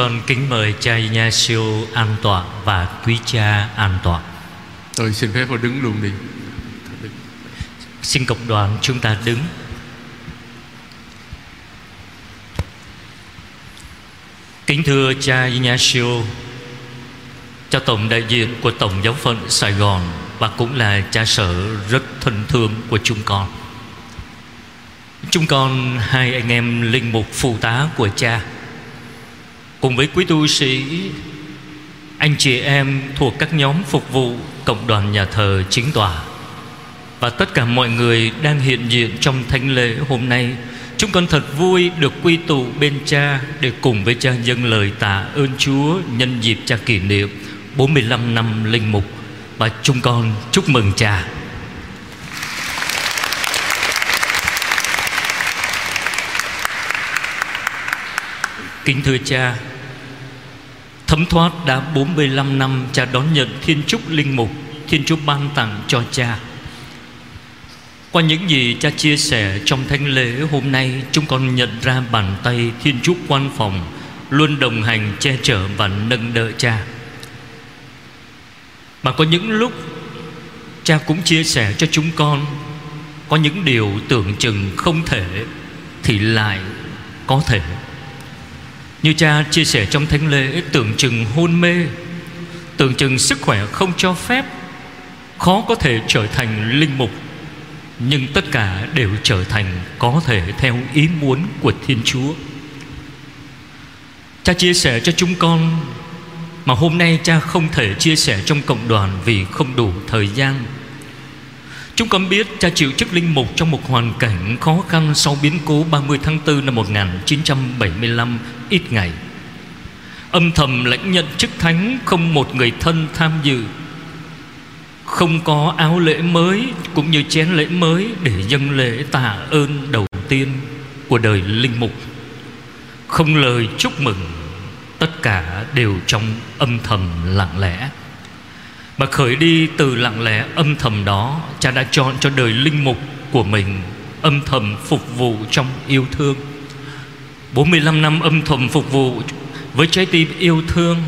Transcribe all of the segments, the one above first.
con kính mời cha Ignacio an tọa và quý cha an tọa. Tôi xin phép đứng luôn đi. Xin cộng đoàn chúng ta đứng. Kính thưa cha Ignacio, cha tổng đại diện của Tổng giáo phận Sài Gòn và cũng là cha sở rất thân thương của chúng con. Chúng con hai anh em linh mục phụ tá của cha cùng với quý tu sĩ, anh chị em thuộc các nhóm phục vụ cộng đoàn nhà thờ chính tòa. Và tất cả mọi người đang hiện diện trong thánh lễ hôm nay, chúng con thật vui được quy tụ bên cha để cùng với cha dâng lời tạ ơn Chúa nhân dịp cha kỷ niệm 45 năm linh mục. Và chúng con chúc mừng cha. Kính thưa cha Thấm thoát đã 45 năm cha đón nhận Thiên Trúc Linh Mục, Thiên Trúc ban tặng cho cha. Qua những gì cha chia sẻ trong thánh lễ hôm nay, Chúng con nhận ra bàn tay Thiên Trúc quan phòng Luôn đồng hành che chở và nâng đỡ cha. Mà có những lúc Cha cũng chia sẻ cho chúng con, Có những điều tưởng chừng không thể Thì lại có thể như cha chia sẻ trong thánh lễ, Tưởng chừng hôn mê, Tưởng chừng sức khỏe không cho phép, Khó có thể trở thành linh mục, Nhưng tất cả đều trở thành Có thể theo ý muốn của Thiên Chúa. Cha chia sẻ cho chúng con, Mà hôm nay cha không thể chia sẻ trong cộng đoàn Vì không đủ thời gian. Chúng con biết cha chịu chức linh mục trong một hoàn cảnh khó khăn sau biến cố 30 tháng 4 năm 1975 ít ngày. Âm thầm lãnh nhận chức thánh không một người thân tham dự. Không có áo lễ mới cũng như chén lễ mới để dâng lễ tạ ơn đầu tiên của đời linh mục. Không lời chúc mừng, tất cả đều trong âm thầm lặng lẽ. Mà khởi đi từ lặng lẽ âm thầm đó, Cha đã chọn cho đời linh mục của mình Âm thầm phục vụ trong yêu thương. 45 năm âm thầm phục vụ Với trái tim yêu thương,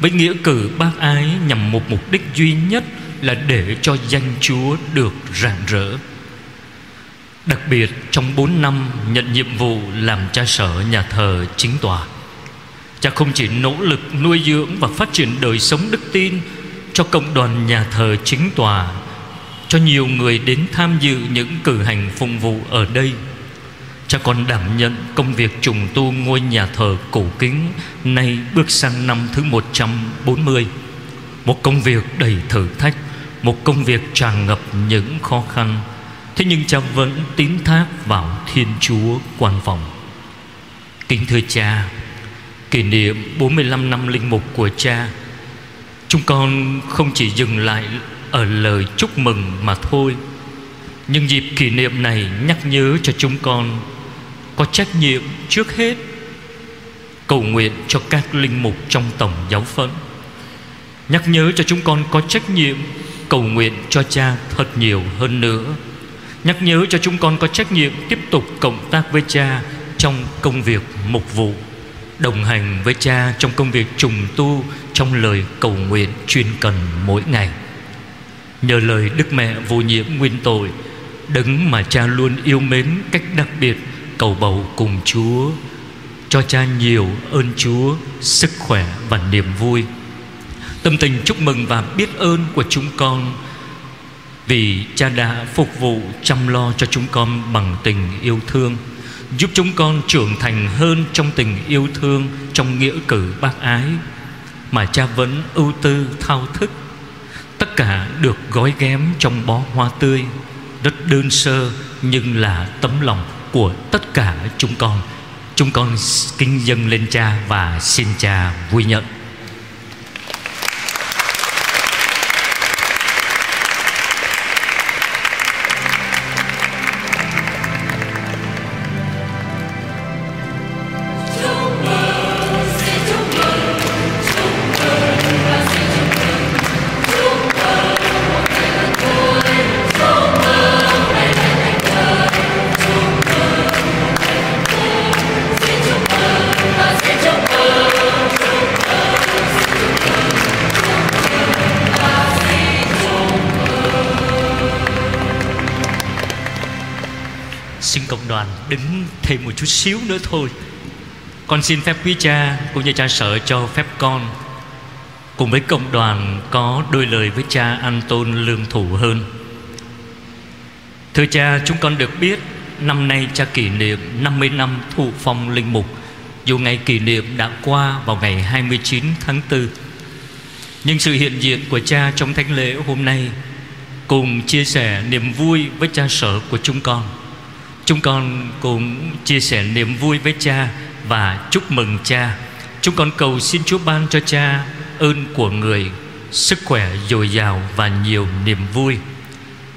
Với nghĩa cử bác ái Nhằm một mục đích duy nhất Là để cho danh Chúa được rạng rỡ. Đặc biệt, trong 4 năm nhận nhiệm vụ làm cha sở nhà thờ chính tòa, Cha không chỉ nỗ lực nuôi dưỡng và phát triển đời sống đức tin cho cộng đoàn nhà thờ chính tòa, cho nhiều người đến tham dự những cử hành phụng vụ ở đây. Cha còn đảm nhận công việc trùng tu ngôi nhà thờ cổ kính nay bước sang năm thứ 140 một công việc đầy thử thách, một công việc tràn ngập những khó khăn. Thế nhưng cha vẫn tín thác vào thiên chúa quan phòng kính thưa cha, kỷ niệm 45 năm linh mục của cha Chúng con không chỉ dừng lại ở lời chúc mừng mà thôi. Nhưng dịp kỷ niệm này nhắc nhớ cho chúng con Có trách nhiệm trước hết Cầu nguyện cho các linh mục trong tổng giáo phận. Nhắc nhớ cho chúng con có trách nhiệm Cầu nguyện cho cha thật nhiều hơn nữa. Nhắc nhớ cho chúng con có trách nhiệm Tiếp tục cộng tác với cha Trong công việc mục vụ. Đồng hành với cha trong công việc trùng tu trong lời cầu nguyện chuyên cần mỗi ngày. Nhờ lời Đức Mẹ vô nhiễm nguyên tội, Đấng mà cha luôn yêu mến cách đặc biệt Cầu bầu cùng Chúa, Cho cha nhiều ơn Chúa, Sức khỏe và niềm vui. Tâm tình chúc mừng và biết ơn của chúng con, Vì cha đã phục vụ chăm lo cho chúng con bằng tình yêu thương. Giúp chúng con trưởng thành hơn trong tình yêu thương, Trong nghĩa cử bác ái mà cha vẫn ưu tư, thao thức. Tất cả được gói ghém trong bó hoa tươi, rất đơn sơ nhưng là tấm lòng của tất cả chúng con. Chúng con kính dâng lên cha và xin cha vui nhận. Đính đứng thêm một chút xíu nữa thôi. Con xin phép quý cha cũng như cha sở cho phép con Cùng với cộng đoàn có đôi lời với cha An Tôn lương thủ hơn. Thưa cha, chúng con được biết Năm nay cha kỷ niệm 50 năm thụ phong linh mục. Dù ngày kỷ niệm đã qua vào ngày 29 tháng 4 Nhưng sự hiện diện của cha trong thánh lễ hôm nay Cùng chia sẻ niềm vui với cha sở của chúng con. Chúng con cũng chia sẻ niềm vui với cha Và chúc mừng cha. Chúng con cầu xin Chúa ban cho cha ơn của người, Sức khỏe dồi dào và nhiều niềm vui.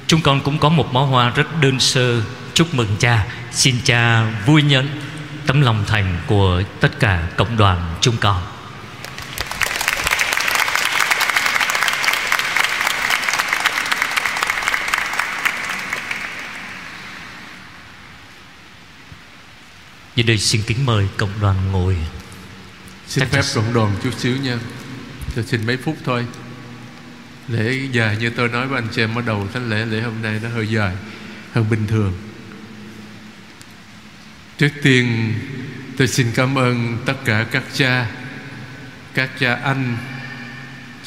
Chúng con cũng có một bó hoa rất đơn sơ. Chúc mừng cha. Xin cha vui nhận tấm lòng thành của tất cả cộng đoàn chúng con. Giờ đây xin kính mời cộng đoàn ngồi. Xin Chắc phép cộng đoàn chút xíu nha. Cho xin mấy phút thôi. Lễ dài như tôi nói với anh chị em ở đầu thánh lễ Lễ hôm nay nó hơi dài hơn bình thường. Trước tiên tôi xin cảm ơn tất cả các cha Các cha anh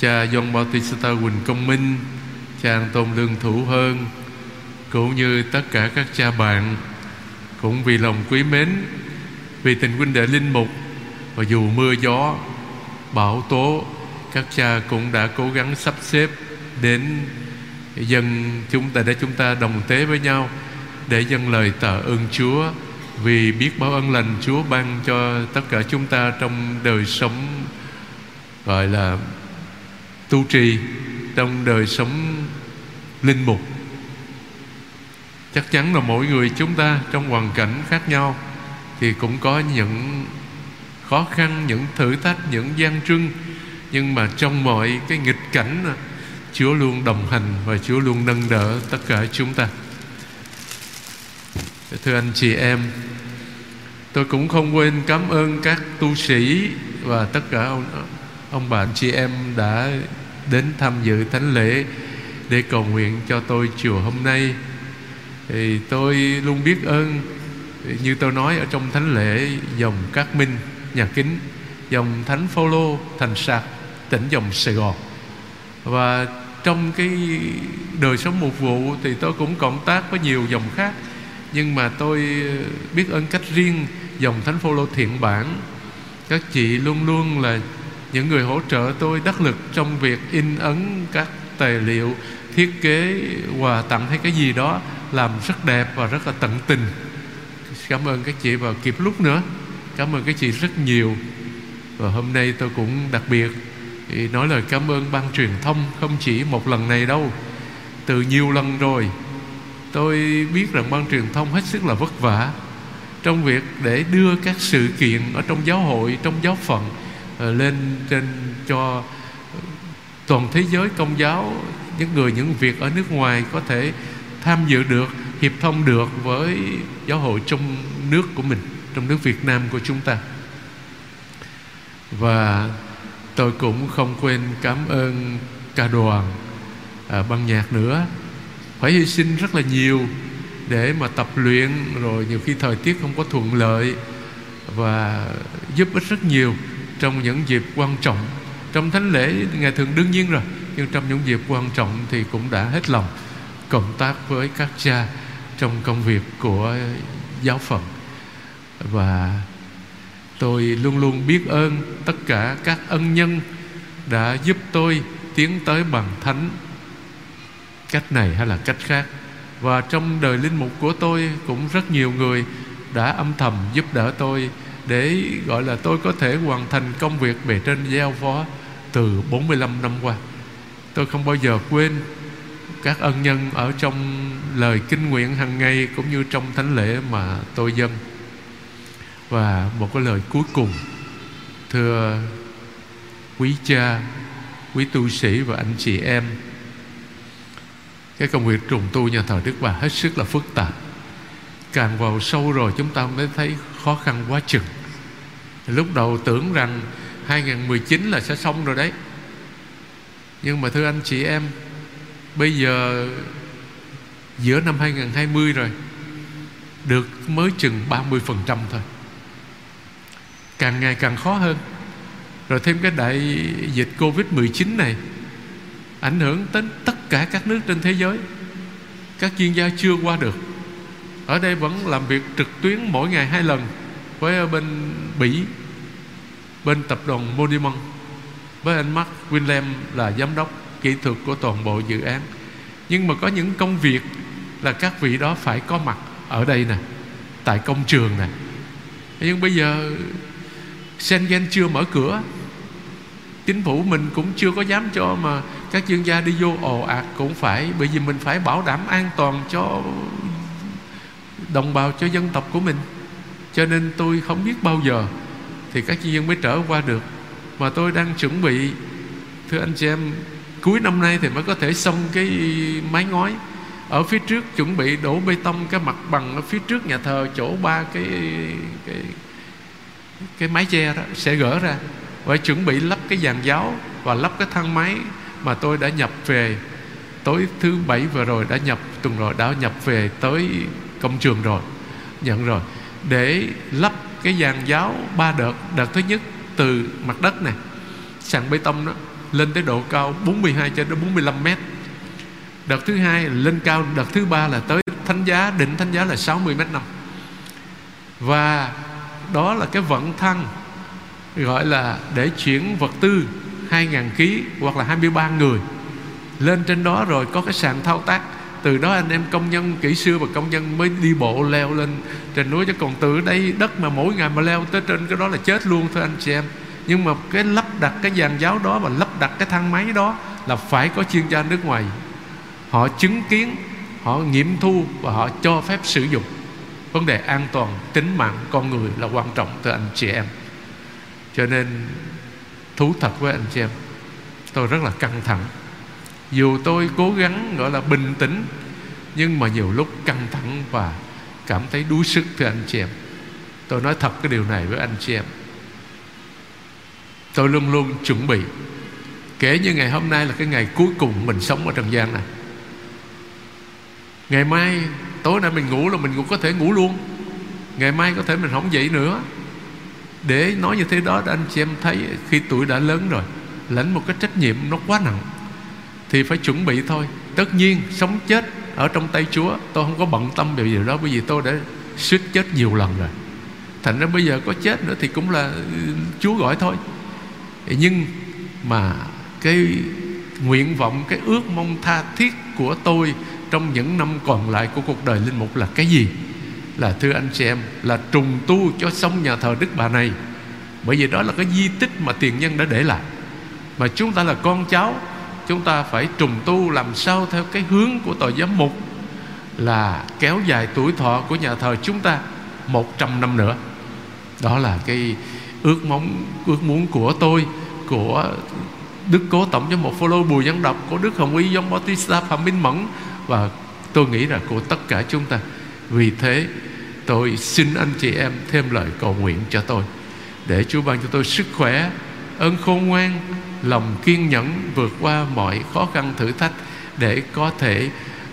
Cha John Bautista Quỳnh Công Minh Cha An Tôn Lương Thủ Hơn Cũng như tất cả các cha bạn cũng vì lòng quý mến, Vì tình huynh đệ linh mục, Và dù mưa gió, Bão tố, Các cha cũng đã cố gắng sắp xếp Đến dân chúng ta Để chúng ta đồng tế với nhau, Để dâng lời tạ ơn Chúa, Vì biết bao ân lành Chúa ban cho tất cả chúng ta Trong đời sống, Gọi là tu trì Trong đời sống linh mục. Chắc chắn là mỗi người chúng ta Trong hoàn cảnh khác nhau Thì cũng có những khó khăn, những thử thách, những gian trưng Nhưng mà trong mọi cái nghịch cảnh Chúa luôn đồng hành và Chúa luôn nâng đỡ tất cả chúng ta. Thưa anh chị em Tôi cũng không quên cảm ơn các tu sĩ Và tất cả ông, ông bà anh chị em đã đến tham dự thánh lễ Để cầu nguyện cho tôi chiều hôm nay. Thì tôi luôn biết ơn Như tôi nói ở trong thánh lễ Dòng Cát Minh, Nhà Kính Dòng Thánh Phaolô Thành Sạc, tỉnh dòng Sài Gòn. Và trong cái đời sống mục vụ Thì tôi cũng cộng tác với nhiều dòng khác Nhưng mà tôi biết ơn cách riêng Dòng Thánh Phaolô Thiện Bản. Các chị luôn luôn là những người hỗ trợ tôi đắc lực Trong việc in ấn các tài liệu Thiết kế quà tặng hay cái gì đó. Làm rất đẹp và rất là tận tình. Cảm ơn các chị vào kịp lúc nữa. Cảm ơn các chị rất nhiều. Và hôm nay tôi cũng đặc biệt thì Nói lời cảm ơn ban truyền thông Không chỉ một lần này đâu Từ nhiều lần rồi. Tôi biết rằng ban truyền thông hết sức là vất vả Trong việc để đưa các sự kiện Ở trong giáo hội, trong giáo phận ờ, Lên trên cho toàn thế giới công giáo Những người, những việc ở nước ngoài Có thể tham dự được Hiệp thông được với giáo hội trong nước của mình Trong nước Việt Nam của chúng ta. Và tôi cũng không quên cảm ơn ca đoàn à, ban nhạc nữa. Phải hy sinh rất là nhiều để mà tập luyện rồi nhiều khi thời tiết không có thuận lợi và giúp ích rất nhiều trong những dịp quan trọng. Trong thánh lễ ngày thường đương nhiên rồi nhưng trong những dịp quan trọng thì cũng đã hết lòng cộng tác với các cha trong công việc của giáo phận và tôi luôn luôn biết ơn tất cả các ân nhân đã giúp tôi tiến tới bằng thánh cách này hay là cách khác và trong đời linh mục của tôi cũng rất nhiều người đã âm thầm giúp đỡ tôi để, gọi là, tôi có thể hoàn thành công việc bề trên giao phó từ 45 năm qua. Tôi không bao giờ quên các ân nhân ở trong lời kinh nguyện hàng ngày cũng như trong thánh lễ mà tôi dâng. Và một cái lời cuối cùng, Thưa quý cha, Quý tu sĩ và anh chị em, Cái công việc trùng tu nhà thờ Đức Bà Hết sức là phức tạp. Càng vào sâu rồi chúng ta mới thấy khó khăn quá chừng. Lúc đầu tưởng rằng 2019 là sẽ xong rồi đấy. Nhưng mà thưa anh chị em Bây giờ, Giữa năm 2020 rồi, được mới chừng 30% thôi. Càng ngày càng khó hơn. Rồi thêm cái đại dịch Covid-19 này, ảnh hưởng đến tất cả các nước trên thế giới. Các chuyên gia chưa qua được. Ở đây vẫn làm việc trực tuyến mỗi ngày hai lần với bên Bỉ, bên tập đoàn Modimon với anh Mark Winlam là giám đốc kỹ thuật của toàn bộ dự án. Nhưng mà có những công việc là các vị đó phải có mặt ở đây nè, tại công trường nè. Nhưng bây giờ Schengen chưa mở cửa. Chính phủ mình cũng chưa có dám cho mà các chuyên gia đi vô ồ ạt, cũng phải, bởi vì mình phải bảo đảm an toàn cho đồng bào, cho dân tộc của mình. Cho nên tôi không biết bao giờ thì các chuyên dân mới trở qua được. Mà tôi đang chuẩn bị, thưa anh chị em cuối năm nay thì mới có thể xong cái mái ngói. Ở phía trước chuẩn bị đổ bê tông cái mặt bằng ở phía trước nhà thờ, chỗ ba cái cái cái mái che đó sẽ gỡ ra. Và chuẩn bị lắp cái dàn giáo và lắp cái thang máy mà tôi đã nhập về. Tối thứ bảy vừa rồi đã nhập, tuần rồi đã nhập về tới công trường rồi, nhận rồi. Để lắp cái dàn giáo ba đợt đợt thứ nhất từ mặt đất này sàn bê tông đó lên tới độ cao 42 cho đến 45 mét. Đợt thứ hai lên cao, đợt thứ ba là tới thánh giá, đỉnh thánh giá là 60 mét năm. Và đó là cái vận thăng gọi là để chuyển vật tư 2.000 kg hoặc là 23 người. Lên trên đó rồi có cái sàn thao tác. Từ đó anh em công nhân, kỹ sư và công nhân mới đi bộ leo lên trên núi. Chứ còn từ đây đất mà mỗi ngày mà leo tới trên cái đó là chết luôn thôi anh chị em nhưng mà cái lắp đặt cái dàn giáo đó và lắp đặt cái thang máy đó là phải có chuyên gia nước ngoài. Họ chứng kiến, họ nghiệm thu và họ cho phép sử dụng. Vấn đề an toàn, tính mạng con người là quan trọng thưa anh chị em. Cho nên, thú thật với anh chị em, tôi rất là căng thẳng. Dù tôi cố gắng gọi là bình tĩnh, nhưng mà nhiều lúc căng thẳng và cảm thấy đuối sức thưa anh chị em. Tôi nói thật cái điều này với anh chị em tôi luôn luôn chuẩn bị. Kể như ngày hôm nay là cái ngày cuối cùng mình sống ở trần gian này. Ngày mai, tối nay mình ngủ là mình cũng có thể ngủ luôn. Ngày mai có thể mình không dậy nữa. Để nói như thế đó anh chị em thấy khi tuổi đã lớn rồi lãnh một cái trách nhiệm nó quá nặng. Thì phải chuẩn bị thôi. Tất nhiên, sống chết ở trong tay Chúa, tôi không có bận tâm về điều đó, bởi vì tôi đã suýt chết nhiều lần rồi. Thành ra bây giờ có chết nữa thì cũng là ừ, Chúa gọi thôi nhưng mà cái nguyện vọng, cái ước mong tha thiết của tôi trong những năm còn lại của cuộc đời linh mục là cái gì? Là, thưa anh chị em, là trùng tu cho xong nhà thờ đức bà này. Bởi vì đó là cái di tích mà tiền nhân đã để lại. Mà chúng ta là con cháu, chúng ta phải trùng tu làm sao theo cái hướng của tòa giám mục là kéo dài tuổi thọ của nhà thờ chúng ta một trăm năm nữa. Đó là cái ước mong, ước muốn của tôi, của Đức Cố Tổng giám mục Phaolô Bùi Văn Đọc, của Đức Hồng Y John Bautista Phạm Minh Mẫn. Và tôi nghĩ là của tất cả chúng ta. Vì thế, tôi xin anh chị em thêm lời cầu nguyện cho tôi. Để Chúa ban cho tôi sức khỏe, ơn khôn ngoan, lòng kiên nhẫn vượt qua mọi khó khăn thử thách để có thể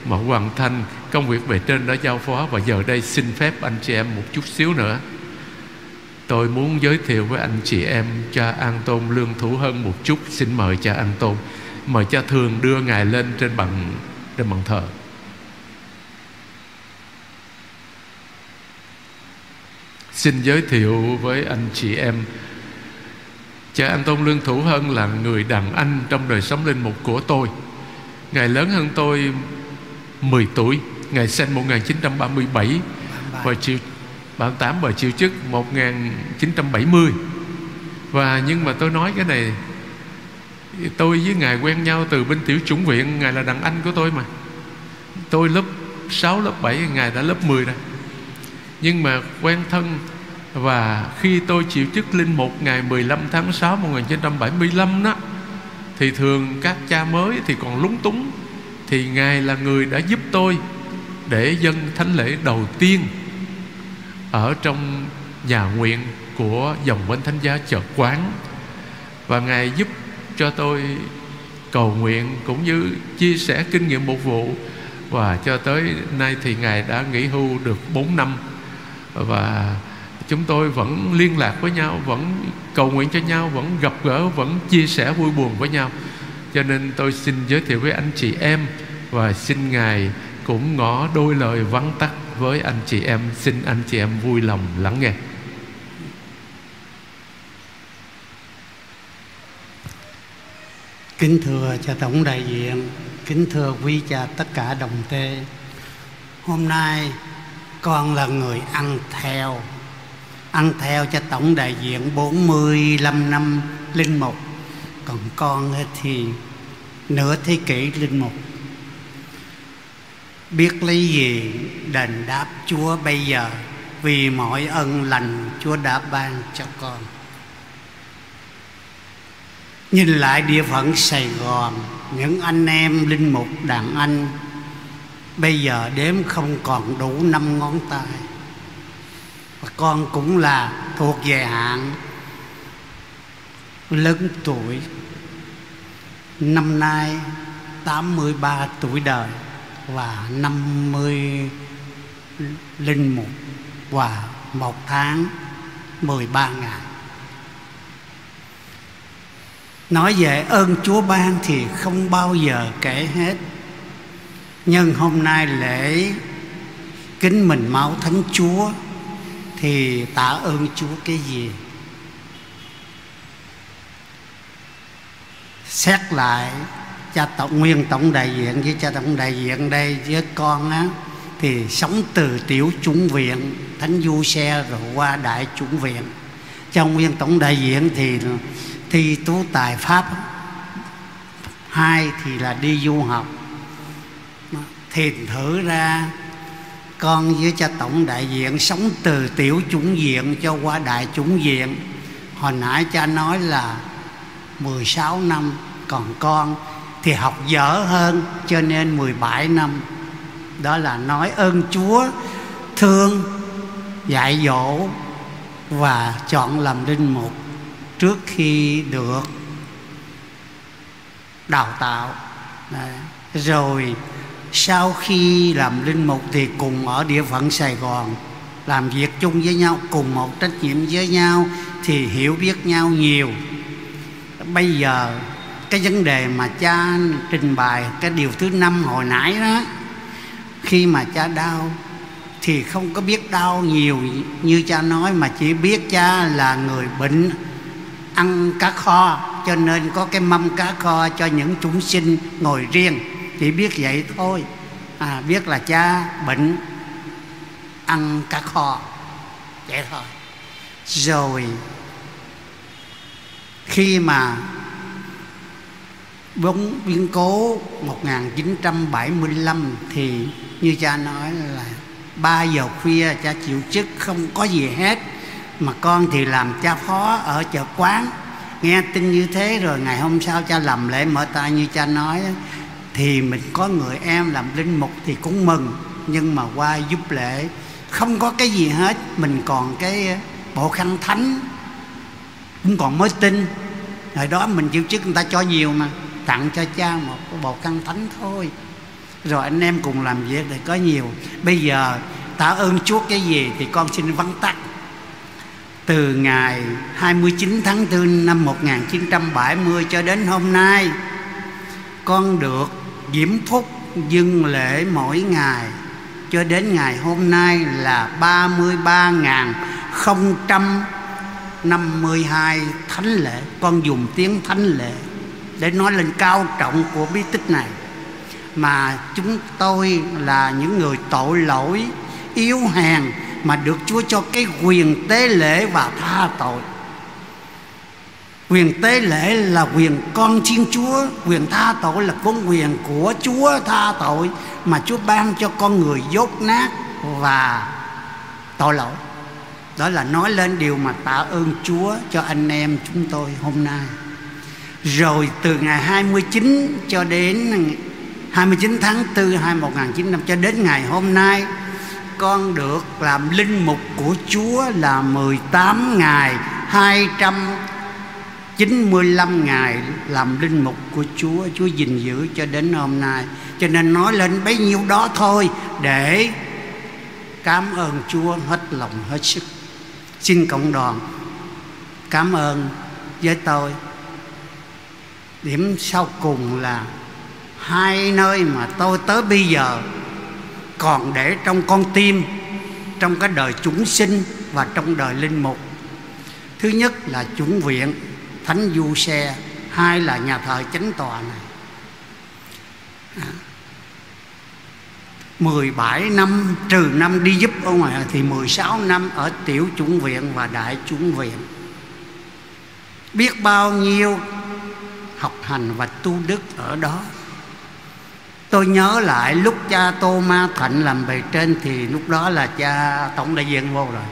mà hoàn thành công việc về trên đã giao phó. Và giờ đây xin phép anh chị em một chút xíu nữa tôi muốn giới thiệu với anh chị em cha An Tôn Lương Thủ hơn một chút. Xin mời cha An Tôn mời cha thường đưa ngài lên trên bằng, trên bàn thờ. Xin giới thiệu với anh chị em. Cha An Tôn Lương Thủ Hân là người đàn anh trong đời sống linh mục của tôi. Ngài lớn hơn tôi 10 tuổi. Ngài sinh 1937 Và chịu 38 và chịu chức 1970 Và nhưng mà tôi nói cái này Tôi với Ngài quen nhau từ bên tiểu chủng viện Ngài là đàn anh của tôi mà. Tôi lớp 6, lớp 7 Ngài đã lớp 10 rồi. Nhưng mà quen thân Và khi tôi chịu chức linh mục Ngày 15 tháng 6 1975 đó Thì thường các cha mới thì còn lúng túng Thì Ngài là người đã giúp tôi Để dân thánh lễ đầu tiên. Ở trong nhà nguyện của dòng bên thánh giá chợ quán. Và Ngài giúp cho tôi cầu nguyện cũng như chia sẻ kinh nghiệm một vụ. Và cho tới nay thì ngài đã nghỉ hưu được 4 năm. Và chúng tôi vẫn liên lạc với nhau, vẫn cầu nguyện cho nhau, vẫn gặp gỡ, vẫn chia sẻ vui buồn với nhau. Cho nên tôi xin giới thiệu với anh chị em và xin ngài cũng ngỏ đôi lời vắn tắt với anh chị em, xin anh chị em vui lòng lắng nghe. Kính thưa cha tổng đại diện, kính thưa quý cha tất cả đồng tê. Hôm nay con là người ăn theo ăn theo cho tổng đại diện 45 năm linh mục. Còn con thì nửa thế kỷ linh mục biết lấy gì đền đáp Chúa bây giờ, vì mọi ân lành Chúa đã ban cho con. Nhìn lại địa phận Sài Gòn, những anh em linh mục đàn anh, bây giờ đếm không còn đủ năm ngón tay. Và con cũng là thuộc về hạng lớn tuổi, năm nay 83 tuổi đời và 50 linh mục và một tháng 13 ngày. Nói về ơn Chúa ban thì không bao giờ kể hết. Nhưng hôm nay lễ kính mình máu thánh Chúa Thì tạ ơn Chúa cái gì? Xét lại cha tổng nguyên tổng đại diện với cha tổng đại diện đây với con á, thì sống từ tiểu chủng viện, thánh du xe rồi qua đại chủng viện. Trong nguyên tổng đại diện thì thi tú tài pháp, hai thì là đi du học. Thì thử ra, con với cha tổng đại diện sống từ tiểu chủng viện cho qua đại chủng viện. Hồi nãy cha nói là 16 năm, còn con thì học dở hơn, cho nên 17 năm. Đó là nói ơn Chúa, thương, dạy dỗ và chọn làm linh mục trước khi được đào tạo. Đấy. rồi sau khi làm linh mục thì cùng ở địa phận Sài Gòn, làm việc chung với nhau, cùng một trách nhiệm với nhau thì hiểu biết nhau nhiều. Bây giờ cái vấn đề mà cha trình bày cái điều thứ năm hồi nãy đó khi mà cha đau thì không có biết đau nhiều như cha nói mà chỉ biết cha là người bệnh ăn cá kho cho nên có cái mâm cá kho cho những chúng sinh ngồi riêng. Chỉ biết vậy thôi. À, biết là cha bệnh ăn cá kho. Vậy thôi. Rồi khi mà bóng biến cố 1975 thì như cha nói là 3 giờ khuya cha chịu chức, không có gì hết. Mà con thì làm cha phó ở chợ quán. Nghe tin như thế rồi ngày hôm sau cha làm lễ mở tay như cha nói thì mình có người em làm linh mục thì cũng mừng. Nhưng mà qua giúp lễ, không có cái gì hết. Mình còn cái ờ, bộ khăn thánh cũng còn mới tin hồi đó mình chịu chức người ta cho nhiều mà tặng cho cha một cái bộ khăn thánh thôi. Rồi anh em cùng làm việc thì có nhiều. Bây giờ tạ ơn Chúa cái gì thì con xin vắn tắt. Từ ngày 29 tháng 4 năm 1970 cho đến hôm nay, con được diễm phúc dâng lễ mỗi ngày. Cho đến ngày hôm nay là 33.052 thánh lễ. Con dùng tiếng thánh lễ để nói lên cao trọng của bí tích này. Mà chúng tôi là những người tội lỗi, yếu hèn mà được Chúa cho cái quyền tế lễ và tha tội. Quyền tế lễ là quyền con Thiên Chúa, Quyền tha tội là vốn quyền của Chúa tha tội Mà Chúa ban cho con người dốt nát và tội lỗi. Đó là nói lên điều mà tạ ơn Chúa cho anh em chúng tôi hôm nay. Rồi từ ngày 29 cho đến 29 tháng 4 năm 1900 cho đến ngày hôm nay, con được làm linh mục của Chúa là 18 ngày 295 ngày làm linh mục của Chúa Chúa gìn giữ cho đến hôm nay. Cho nên nói lên bấy nhiêu đó thôi Để cảm ơn Chúa hết lòng hết sức. Xin cộng đoàn cảm ơn với tôi. Điểm sau cùng là Hai nơi mà tôi tới bây giờ Còn để trong con tim, Trong cái đời chúng sinh Và trong đời linh mục Thứ nhất là chủng viện Thánh Du Xe, Hai là nhà thờ chánh tòa này à. 17 năm, trừ năm đi giúp ở ngoài Thì 16 năm ở tiểu chủng viện và đại chủng viện Biết bao nhiêu học hành và tu đức ở đó. Tôi nhớ lại lúc cha Tô Ma Thạnh làm bề trên Thì lúc đó là cha Tổng đại diện vô rồi.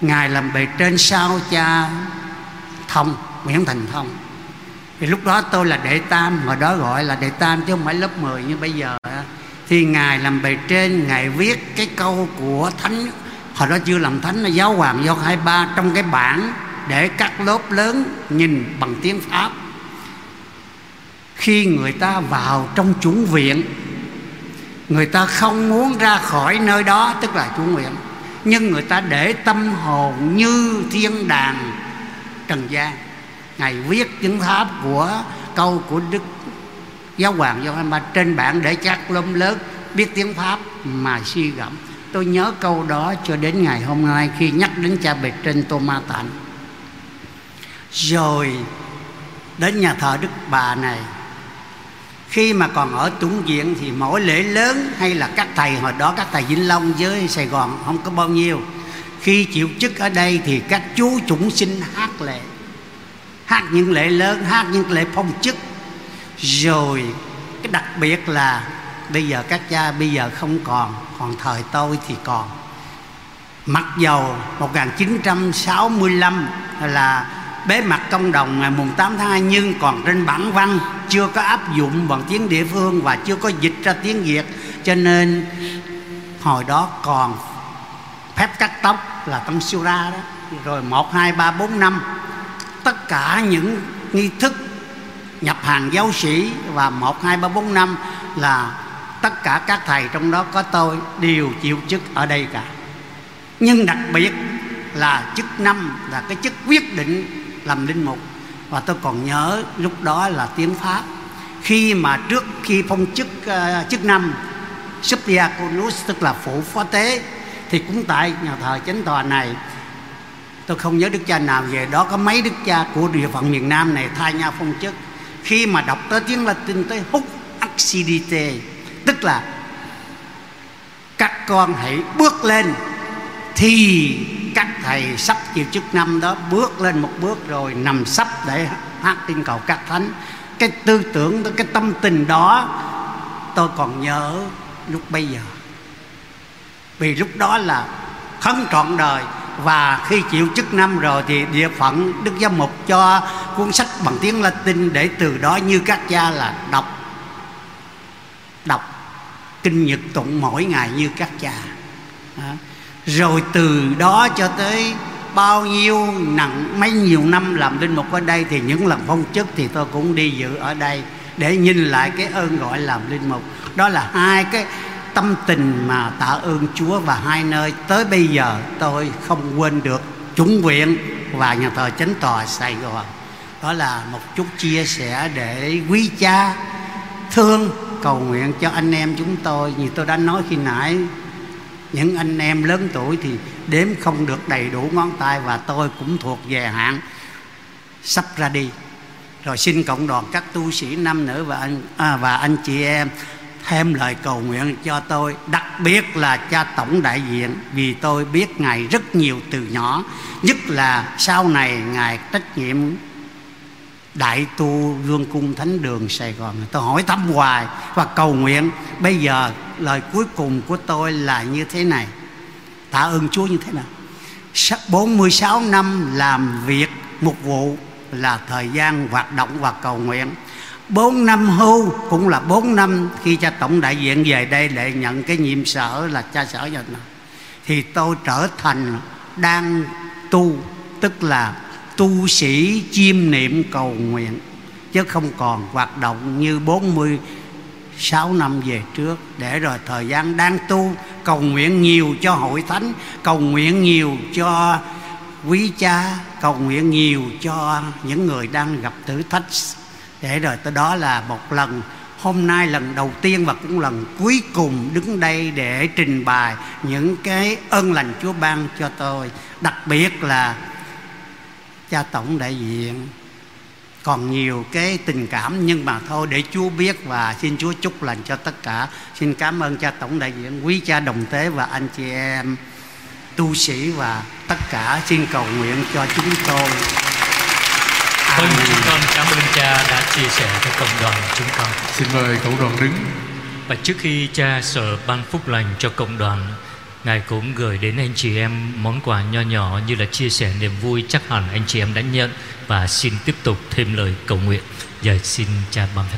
Ngài làm bề trên sau cha Thông, Nguyễn Thành Thông. Thì lúc đó tôi là đệ tam mà đó gọi là đệ tam chứ không phải lớp 10 như bây giờ Thì Ngài làm bề trên, Ngài viết cái câu của Thánh, Hồi đó chưa làm Thánh là Giáo Hoàng Do hai ba Trong cái bản Để các lớp lớn nhìn bằng tiếng Pháp. Khi người ta vào trong chủng viện, Người ta không muốn ra khỏi nơi đó, Tức là chủng viện, Nhưng người ta để tâm hồn như thiên đàng Trần gian Ngài viết chứng tháp của câu của Đức Giáo hoàng do Ba trên bảng để chắc lông lớn biết tiếng Pháp mà suy gẫm. Tôi nhớ câu đó cho đến ngày hôm nay khi nhắc đến cha bệt trên Tô Ma Tạnh. Rồi đến nhà thờ Đức Bà này khi mà còn ở Túng Viện thì mỗi lễ lớn hay là các thầy, hồi đó các thầy Vĩnh Long với Sài Gòn không có bao nhiêu. Khi chịu chức ở đây thì các chú chúng sinh hát lễ, hát những lễ lớn, hát những lễ phong chức. Rồi, cái đặc biệt là bây giờ các cha bây giờ không còn còn thời tôi thì còn. Mặc dầu 1965 là bế mạc công đồng ngày mùng 8 tháng 2 nhưng còn trên bản văn, chưa có áp dụng bằng tiếng địa phương và chưa có dịch ra tiếng Việt. Cho nên, hồi đó còn phép cắt tóc là tâm siêu ra đó. Rồi một, hai, ba, bốn, năm, tất cả những nghi thức nhập hàng giáo sĩ và một, hai, ba, bốn, năm là tất cả các thầy trong đó có tôi đều chịu chức ở đây cả. Nhưng đặc biệt là chức năm là cái chức quyết định làm linh mục. Và tôi còn nhớ lúc đó là tiếng pháp. Khi mà trước khi phong chức uh, chức năm Subdiaconus tức là phủ phó tế thì cũng tại nhà thờ chánh tòa này tôi không nhớ đức cha nào về đó có mấy đức cha của địa phận miền nam này thay nhau phong chức. Khi mà đọc tới tiếng latin tới hút accidite tức là các con hãy bước lên thì các thầy sắp chịu chức năm đó bước lên một bước rồi nằm sắp để hát tin cầu các thánh. Cái tư tưởng, cái tâm tình đó tôi còn nhớ lúc bây giờ. Vì lúc đó là khấn trọn đời và khi chịu chức năm rồi thì địa phận đức giám mục cho cuốn sách bằng tiếng latin để từ đó như các cha là đọc đọc kinh nhật tụng mỗi ngày như các cha. Đó rồi từ đó cho tới bao nhiêu nặng, mấy nhiều năm làm linh mục ở đây thì những lần phong chức thì tôi cũng đi dự ở đây để nhìn lại cái ơn gọi làm linh mục. Đó là hai cái tâm tình mà tạ ơn Chúa và hai nơi. Tới bây giờ tôi không quên được chúng viện và nhà thờ chánh tòa Sài Gòn. Đó là một chút chia sẻ để quý cha thương cầu nguyện cho anh em chúng tôi. Như tôi đã nói khi nãy những anh em lớn tuổi thì đếm không được đầy đủ ngón tay và tôi cũng thuộc về hạng sắp ra đi. Rồi xin cộng đoàn các tu sĩ nam nữ và anh à, và anh chị em thêm lời cầu nguyện cho tôi đặc biệt là cha tổng đại diện vì tôi biết ngài rất nhiều từ nhỏ nhất là sau này ngài trách nhiệm đại tu vương cung thánh đường sài gòn. Tôi hỏi thăm hoài và cầu nguyện, bây giờ lời cuối cùng của tôi là như thế này. Tạ ơn chúa như thế nào? 46 năm làm việc mục vụ là thời gian hoạt động và cầu nguyện. 4 năm hưu cũng là 4 năm khi cha tổng đại diện về đây để nhận cái nhiệm sở là cha sở dân thì tôi trở thành đang tu, tức là tu sĩ chiêm niệm cầu nguyện, chứ không còn hoạt động như 46 năm về trước. Để rồi thời gian đang tu, cầu nguyện nhiều cho hội thánh, cầu nguyện nhiều cho quý cha, cầu nguyện nhiều cho những người đang gặp thử thách. Để rồi tới đó là một lần, hôm nay lần đầu tiên và cũng lần cuối cùng đứng đây để trình bày những cái ơn lành Chúa ban cho tôi. Đặc biệt là cha tổng đại diện. Còn nhiều cái tình cảm nhưng mà thôi để Chúa biết và xin Chúa chúc lành cho tất cả. Xin cảm ơn cha tổng đại diện quý cha đồng tế và anh chị em tu sĩ và tất cả. Xin cầu nguyện cho chúng tôi. Vâng, chúng con cảm ơn cha đã chia sẻ với cộng đoàn chúng con. Xin mời cộng đoàn đứng. Và trước khi cha sở ban phúc lành cho cộng đoàn, Ngài cũng gửi đến anh chị em món quà nho nhỏ như là chia sẻ niềm vui, chắc hẳn anh chị em đã nhận và xin tiếp tục thêm lời cầu nguyện. Giờ xin cha ban phép